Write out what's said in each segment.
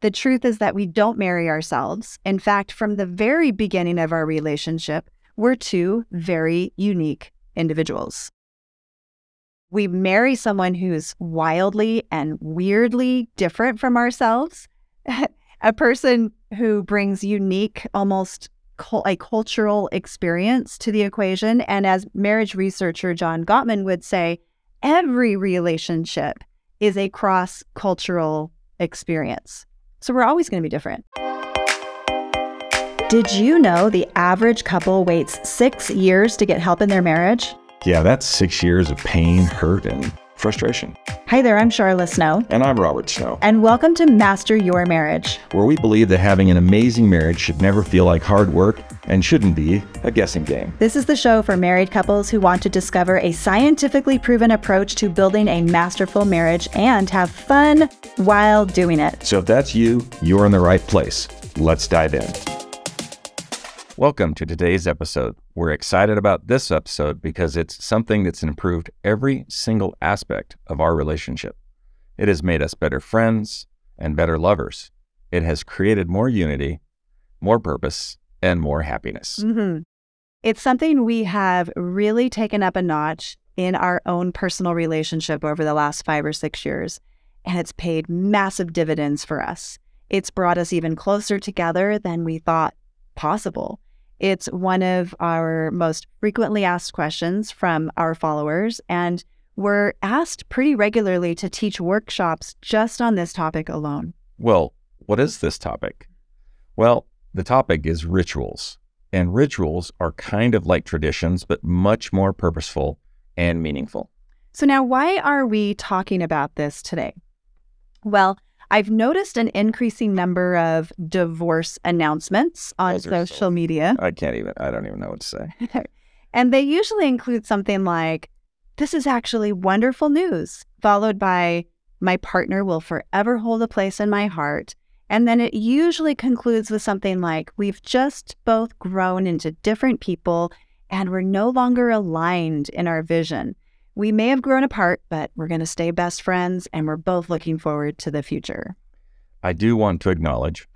The truth is that we don't marry ourselves. In fact, from the very beginning of our relationship, we're two very unique individuals. We marry someone who's wildly and weirdly different from ourselves, a person who brings unique, almost a cultural experience to the equation. And as marriage researcher John Gottman would say, every relationship is a cross cultural experience. So we're always going to be different. Did you know the average couple waits six years to get help in their marriage? Yeah, that's six years of pain, hurt, and frustration. Hi there, I'm Sharla Snow. And I'm Robert Snow. And welcome to Master Your Marriage, where we believe that having an amazing marriage should never feel like hard work and shouldn't be a guessing game. This is the show for married couples who want to discover a scientifically proven approach to building a masterful marriage and have fun while doing it. So if that's you, you're in the right place. Let's dive in. Welcome to today's episode. We're excited about this episode because it's something that's improved every single aspect of our relationship. It has made us better friends and better lovers. It has created more unity, more purpose, and more happiness. Mm-hmm. It's something we have really taken up a notch in our own personal relationship over the last five or six years, and it's paid massive dividends for us. It's brought us even closer together than we thought possible. It's one of our most frequently asked questions from our followers, and we're asked pretty regularly to teach workshops just on this topic alone. Well, what is this topic? Well, the topic is rituals. And rituals are kind of like traditions, but much more purposeful and meaningful. So, now why are we talking about this today? Well, I've noticed an increasing number of divorce announcements on Those social so, media. I can't even, I don't even know what to say. and they usually include something like, This is actually wonderful news, followed by, My partner will forever hold a place in my heart. And then it usually concludes with something like, We've just both grown into different people and we're no longer aligned in our vision. We may have grown apart, but we're going to stay best friends and we're both looking forward to the future. I do want to acknowledge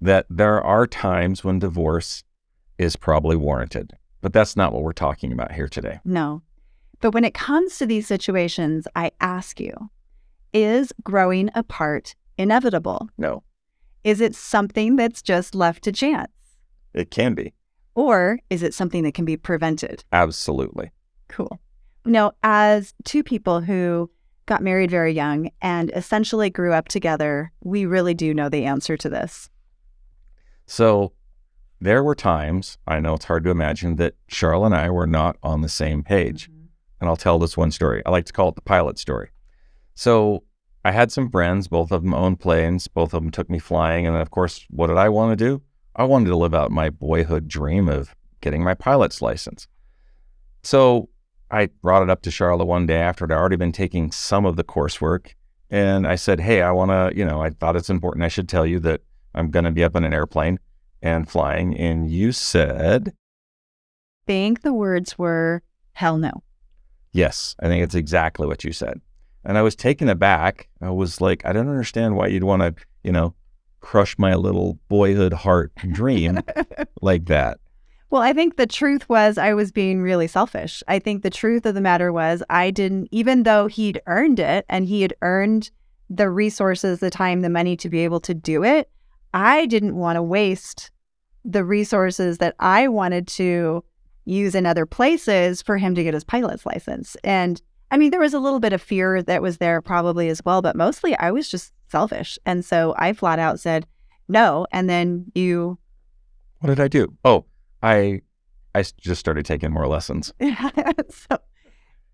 that there are times when divorce is probably warranted, but that's not what we're talking about here today. No. But when it comes to these situations, I ask you is growing apart inevitable? No. Is it something that's just left to chance? It can be. Or is it something that can be prevented? Absolutely. Cool. Now, as two people who got married very young and essentially grew up together, we really do know the answer to this. So, there were times, I know it's hard to imagine, that Sharla and I were not on the same page. Mm-hmm. And I'll tell this one story. I like to call it the pilot story. So, I had some friends, both of them owned planes, both of them took me flying. And then, of course, what did I want to do? I wanted to live out my boyhood dream of getting my pilot's license. So I brought it up to Sharla one day after I'd already been taking some of the coursework. And I said, Hey, I want to, you know, I thought it's important. I should tell you that I'm going to be up in an airplane and flying. And you said, I think the words were, hell no. Yes, I think it's exactly what you said. And I was taken aback. I was like, I don't understand why you'd want to, you know, crush my little boyhood heart dream like that. Well, I think the truth was I was being really selfish. I think the truth of the matter was I didn't, even though he'd earned it and he had earned the resources, the time, the money to be able to do it, I didn't want to waste the resources that I wanted to use in other places for him to get his pilot's license. And I mean, there was a little bit of fear that was there probably as well, but mostly I was just selfish. And so I flat out said no. And then you. What did I do? Oh, I I just started taking more lessons. so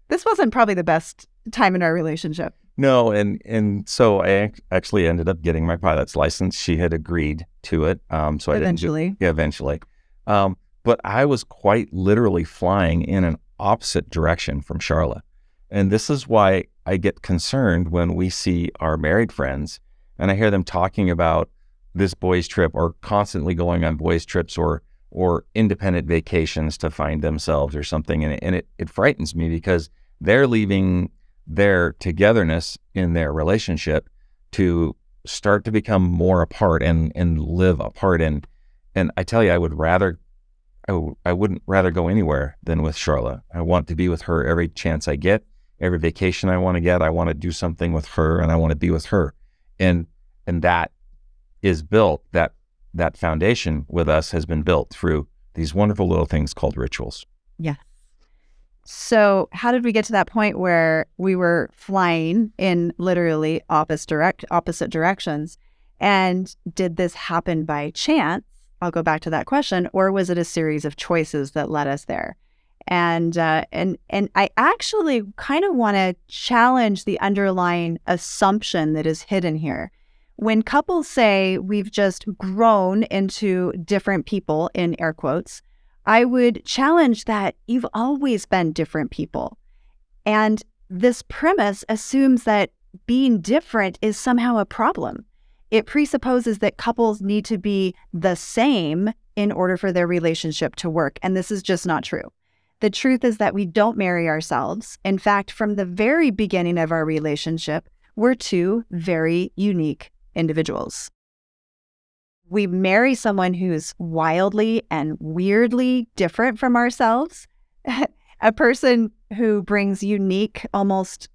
this wasn't probably the best time in our relationship. No, and and so I actually ended up getting my pilot's license. She had agreed to it, um, so I eventually, didn't do, yeah, eventually. Um, but I was quite literally flying in an opposite direction from Sharla, and this is why I get concerned when we see our married friends and I hear them talking about this boys' trip or constantly going on boys' trips or or independent vacations to find themselves or something. And, it, and it, it frightens me because they're leaving their togetherness in their relationship to start to become more apart and and live apart and and I tell you I would rather I w- I wouldn't rather go anywhere than with Sharla. I want to be with her every chance I get, every vacation I want to get. I want to do something with her and I want to be with her. And and that is built that that foundation with us has been built through these wonderful little things called rituals. Yeah. So, how did we get to that point where we were flying in literally opposite direct opposite directions? And did this happen by chance? I'll go back to that question, or was it a series of choices that led us there? And uh, and and I actually kind of want to challenge the underlying assumption that is hidden here. When couples say we've just grown into different people in air quotes, I would challenge that you've always been different people. And this premise assumes that being different is somehow a problem. It presupposes that couples need to be the same in order for their relationship to work. And this is just not true. The truth is that we don't marry ourselves. In fact, from the very beginning of our relationship, we're two very unique individuals we marry someone who's wildly and weirdly different from ourselves, a person who brings unique, almost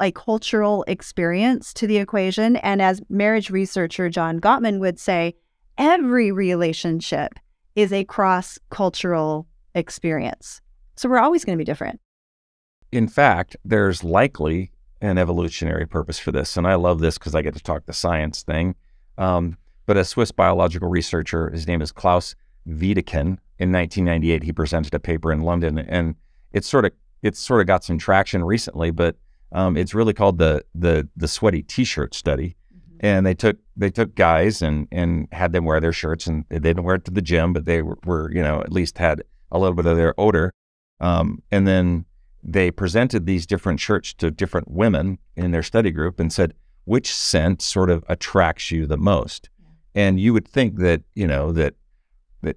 a cultural experience to the equation. And as marriage researcher John Gottman would say, every relationship is a cross cultural experience. So we're always going to be different. In fact, there's likely an evolutionary purpose for this. And I love this because I get to talk the science thing. Um, but a Swiss biological researcher, his name is Klaus Wedekind. In 1998, he presented a paper in London, and it's sort of it's sort of got some traction recently, but um, it's really called the the the sweaty T-shirt study. Mm-hmm. And they took they took guys and and had them wear their shirts, and they didn't wear it to the gym, but they were, were you know at least had a little bit of their odor. Um, and then they presented these different shirts to different women in their study group and said, which scent sort of attracts you the most? and you would think that you know that that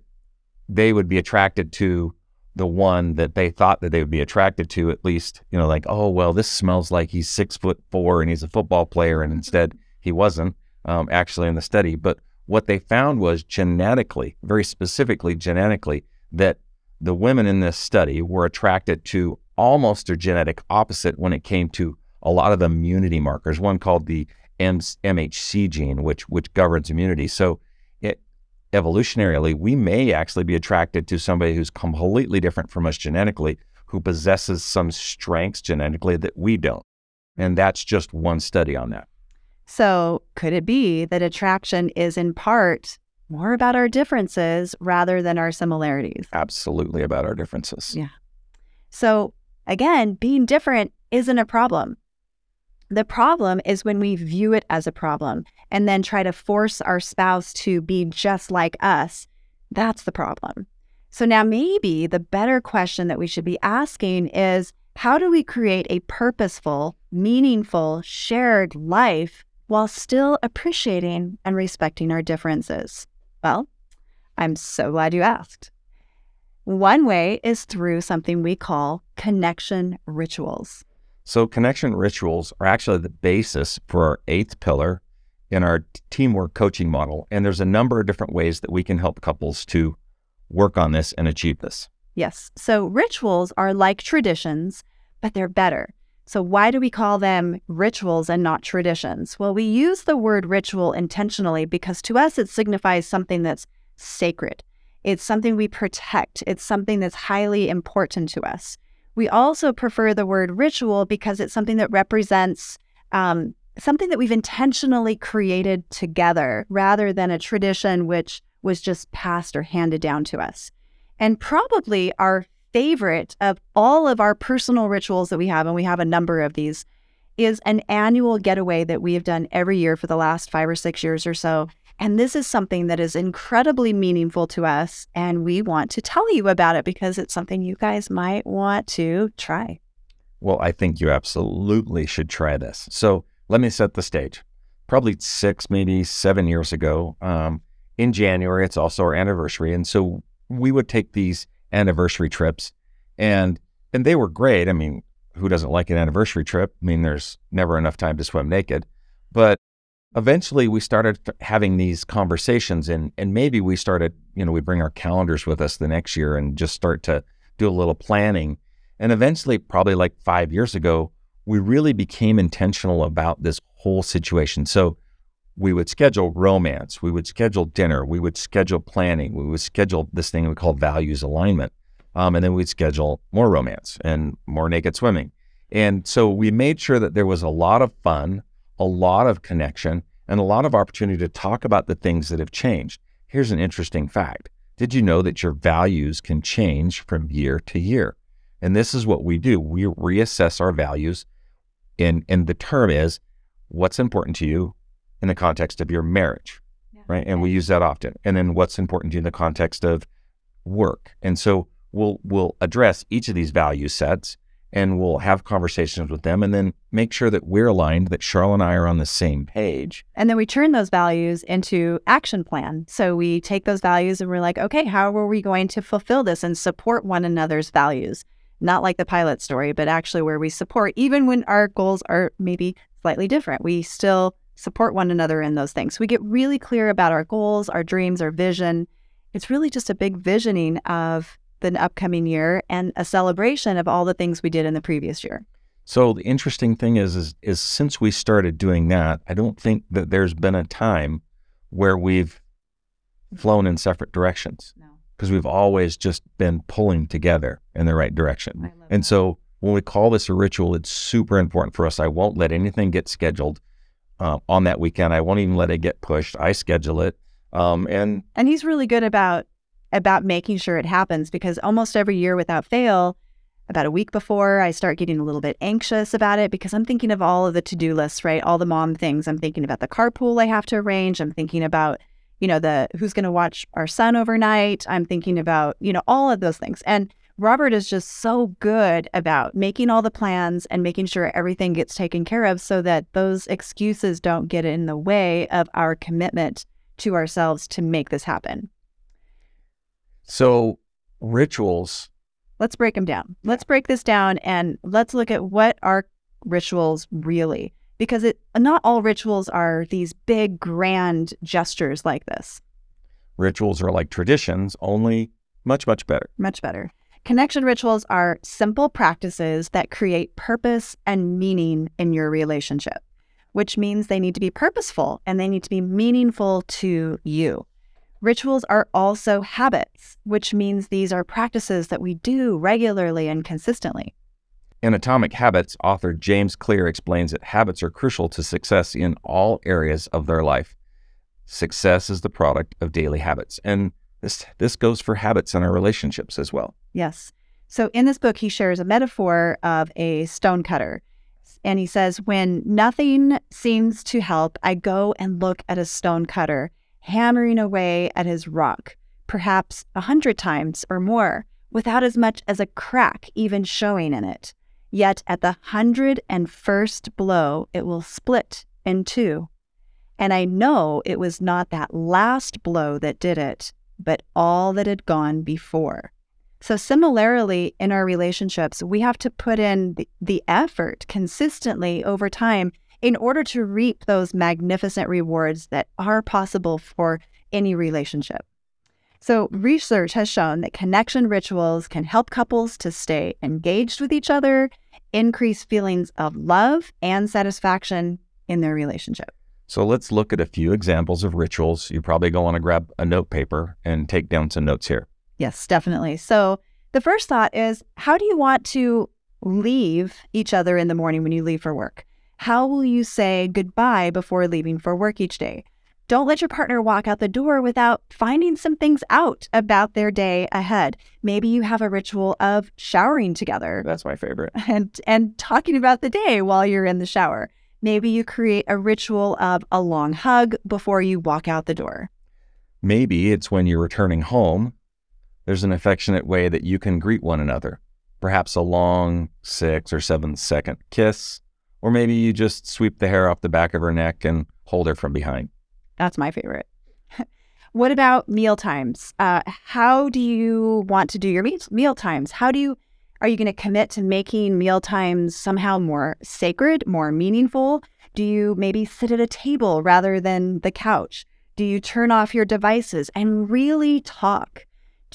they would be attracted to the one that they thought that they would be attracted to at least you know like oh well this smells like he's six foot four and he's a football player and instead he wasn't um, actually in the study but what they found was genetically very specifically genetically that the women in this study were attracted to almost a genetic opposite when it came to a lot of immunity markers one called the MHC gene, which which governs immunity. So, it, evolutionarily, we may actually be attracted to somebody who's completely different from us genetically, who possesses some strengths genetically that we don't. And that's just one study on that. So, could it be that attraction is in part more about our differences rather than our similarities? Absolutely about our differences. Yeah. So, again, being different isn't a problem. The problem is when we view it as a problem and then try to force our spouse to be just like us. That's the problem. So now maybe the better question that we should be asking is how do we create a purposeful, meaningful, shared life while still appreciating and respecting our differences? Well, I'm so glad you asked. One way is through something we call connection rituals. So, connection rituals are actually the basis for our eighth pillar in our teamwork coaching model. And there's a number of different ways that we can help couples to work on this and achieve this. Yes. So, rituals are like traditions, but they're better. So, why do we call them rituals and not traditions? Well, we use the word ritual intentionally because to us it signifies something that's sacred. It's something we protect, it's something that's highly important to us. We also prefer the word ritual because it's something that represents um, something that we've intentionally created together rather than a tradition which was just passed or handed down to us. And probably our favorite of all of our personal rituals that we have, and we have a number of these, is an annual getaway that we have done every year for the last five or six years or so. And this is something that is incredibly meaningful to us. And we want to tell you about it because it's something you guys might want to try. Well, I think you absolutely should try this. So let me set the stage. Probably six, maybe seven years ago, um, in January, it's also our anniversary. And so we would take these anniversary trips and and they were great. I mean, who doesn't like an anniversary trip? I mean, there's never enough time to swim naked. But eventually we started having these conversations and and maybe we started you know we bring our calendars with us the next year and just start to do a little planning. And eventually probably like 5 years ago we really became intentional about this whole situation. So we would schedule romance we would schedule dinner we would schedule planning we would schedule this thing we call values alignment um, and then we'd schedule more romance and more naked swimming. And so we made sure that there was a lot of fun a lot of connection, and a lot of opportunity to talk about the things that have changed. Here's an interesting fact Did you know that your values can change from year to year? And this is what we do we reassess our values. And, and the term is what's important to you in the context of your marriage, yeah. right? And we use that often. And then what's important to you in the context of work. And so we'll we'll address each of these value sets and we'll have conversations with them and then make sure that we're aligned, that Sharla and I are on the same page. And then we turn those values into action plan. So we take those values and we're like, okay, how are we going to fulfill this and support one another's values? Not like the pilot story, but actually where we support, even when our goals are maybe slightly different, we still support one another in those things. We get really clear about our goals, our dreams, our vision. It's really just a big visioning of the upcoming year and a celebration of all the things we did in the previous year. So the interesting thing is, is, is since we started doing that, I don't think that there's been a time where we've flown in separate directions. Because we've always just been pulling together in the right direction. And that. so when we call this a ritual, it's super important for us. I won't let anything get scheduled uh, on that weekend. I won't even let it get pushed. I schedule it. Um, and and he's really good about about making sure it happens because almost every year without fail, about a week before, I start getting a little bit anxious about it because I'm thinking of all of the to do lists, right? All the mom things. I'm thinking about the carpool I have to arrange. I'm thinking about, you know, the who's going to watch our son overnight. I'm thinking about, you know, all of those things. And Robert is just so good about making all the plans and making sure everything gets taken care of so that those excuses don't get in the way of our commitment to ourselves to make this happen. So, rituals. Let's break them down. Let's break this down and let's look at what are rituals really because it not all rituals are these big grand gestures like this. Rituals are like traditions, only much much better. Much better. Connection rituals are simple practices that create purpose and meaning in your relationship, which means they need to be purposeful and they need to be meaningful to you. Rituals are also habits, which means these are practices that we do regularly and consistently. In Atomic Habits, author James Clear explains that habits are crucial to success in all areas of their life. Success is the product of daily habits. And this, this goes for habits in our relationships as well. Yes. So in this book, he shares a metaphor of a stone cutter. And he says, When nothing seems to help, I go and look at a stone cutter hammering away at his rock, perhaps a hundred times or more, without as much as a crack even showing in it. Yet at the hundred and first blow, it will split in two. And I know it was not that last blow that did it, but all that had gone before. So, similarly, in our relationships, we have to put in the, effort consistently over time in order to reap those magnificent rewards that are possible for any relationship. So, research has shown that connection rituals can help couples to stay engaged with each other, increase feelings of love and satisfaction in their relationship. So, let's look at a few examples of rituals. You probably go want to grab a note paper and take down some notes here. Yes, definitely. So, the first thought is how do you want to leave each other in the morning when you leave for work? How will you say goodbye before leaving for work each day? Don't let your partner walk out the door without finding some things out about their day ahead. Maybe you have a ritual of showering together. That's my favorite. And and talking about the day while you're in the shower. Maybe you create a ritual of a long hug before you walk out the door. Maybe it's when you're returning home. There's an affectionate way that you can greet one another. Perhaps a long six or seven second kiss, or maybe you just sweep the hair off the back of her neck and hold her from behind. That's my favorite. what about meal times? Uh, how do you want to do your meal times? How do you are you going to commit to making meal times somehow more sacred, more meaningful? Do you maybe sit at a table rather than the couch? Do you turn off your devices and really talk?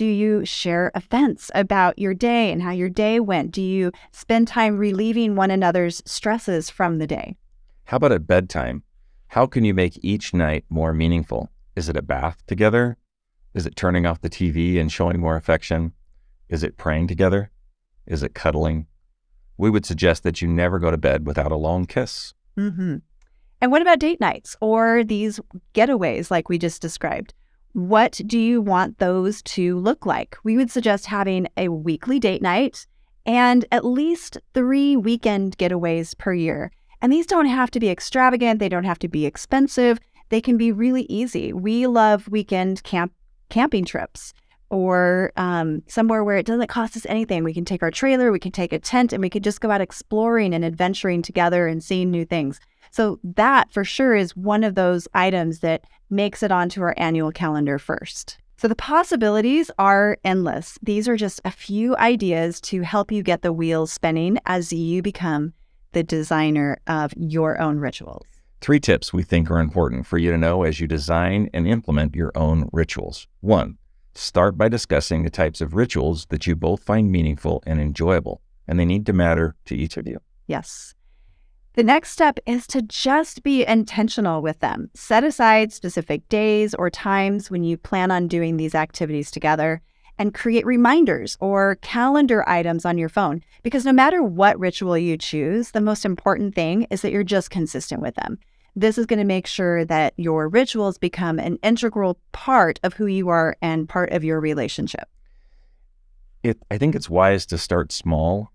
Do you share events about your day and how your day went? Do you spend time relieving one another's stresses from the day? How about at bedtime? How can you make each night more meaningful? Is it a bath together? Is it turning off the TV and showing more affection? Is it praying together? Is it cuddling? We would suggest that you never go to bed without a long kiss. Mm-hmm. And what about date nights or these getaways like we just described? What do you want those to look like? We would suggest having a weekly date night and at least three weekend getaways per year. And these don't have to be extravagant, they don't have to be expensive. They can be really easy. We love weekend camp camping trips or um, somewhere where it doesn't cost us anything. We can take our trailer, we can take a tent, and we can just go out exploring and adventuring together and seeing new things. So, that for sure is one of those items that makes it onto our annual calendar first. So, the possibilities are endless. These are just a few ideas to help you get the wheels spinning as you become the designer of your own rituals. Three tips we think are important for you to know as you design and implement your own rituals. One, Start by discussing the types of rituals that you both find meaningful and enjoyable, and they need to matter to each of you. Yes. The next step is to just be intentional with them. Set aside specific days or times when you plan on doing these activities together and create reminders or calendar items on your phone. Because no matter what ritual you choose, the most important thing is that you're just consistent with them. This is going to make sure that your rituals become an integral part of who you are and part of your relationship. It, I think it's wise to start small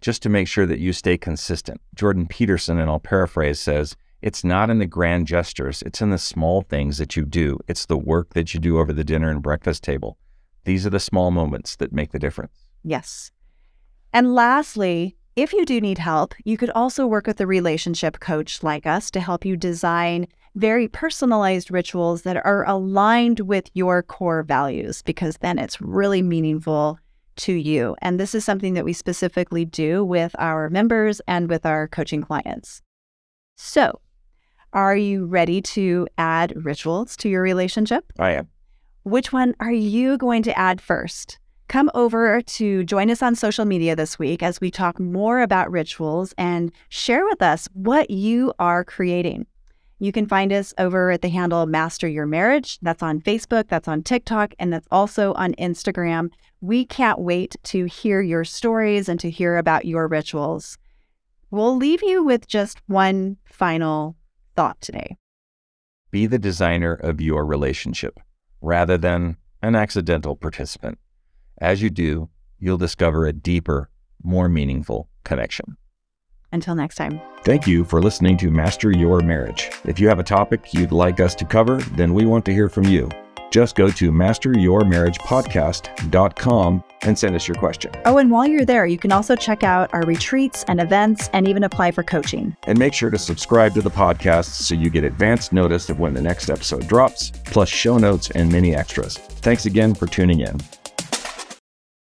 just to make sure that you stay consistent. Jordan Peterson, and I'll paraphrase, says, It's not in the grand gestures, it's in the small things that you do. It's the work that you do over the dinner and breakfast table. These are the small moments that make the difference. Yes. And lastly, if you do need help, you could also work with a relationship coach like us to help you design very personalized rituals that are aligned with your core values, because then it's really meaningful to you. And this is something that we specifically do with our members and with our coaching clients. So, are you ready to add rituals to your relationship? I am. Which one are you going to add first? Come over to join us on social media this week as we talk more about rituals and share with us what you are creating. You can find us over at the handle Master Your Marriage. That's on Facebook, that's on TikTok, and that's also on Instagram. We can't wait to hear your stories and to hear about your rituals. We'll leave you with just one final thought today. Be the designer of your relationship rather than an accidental participant. As you do, you'll discover a deeper, more meaningful connection. Until next time. Thank you for listening to Master Your Marriage. If you have a topic you'd like us to cover, then we want to hear from you. Just go to masteryourmarriagepodcast.com and send us your question. Oh, and while you're there, you can also check out our retreats and events and even apply for coaching. And make sure to subscribe to the podcast so you get advance notice of when the next episode drops, plus show notes and many extras. Thanks again for tuning in.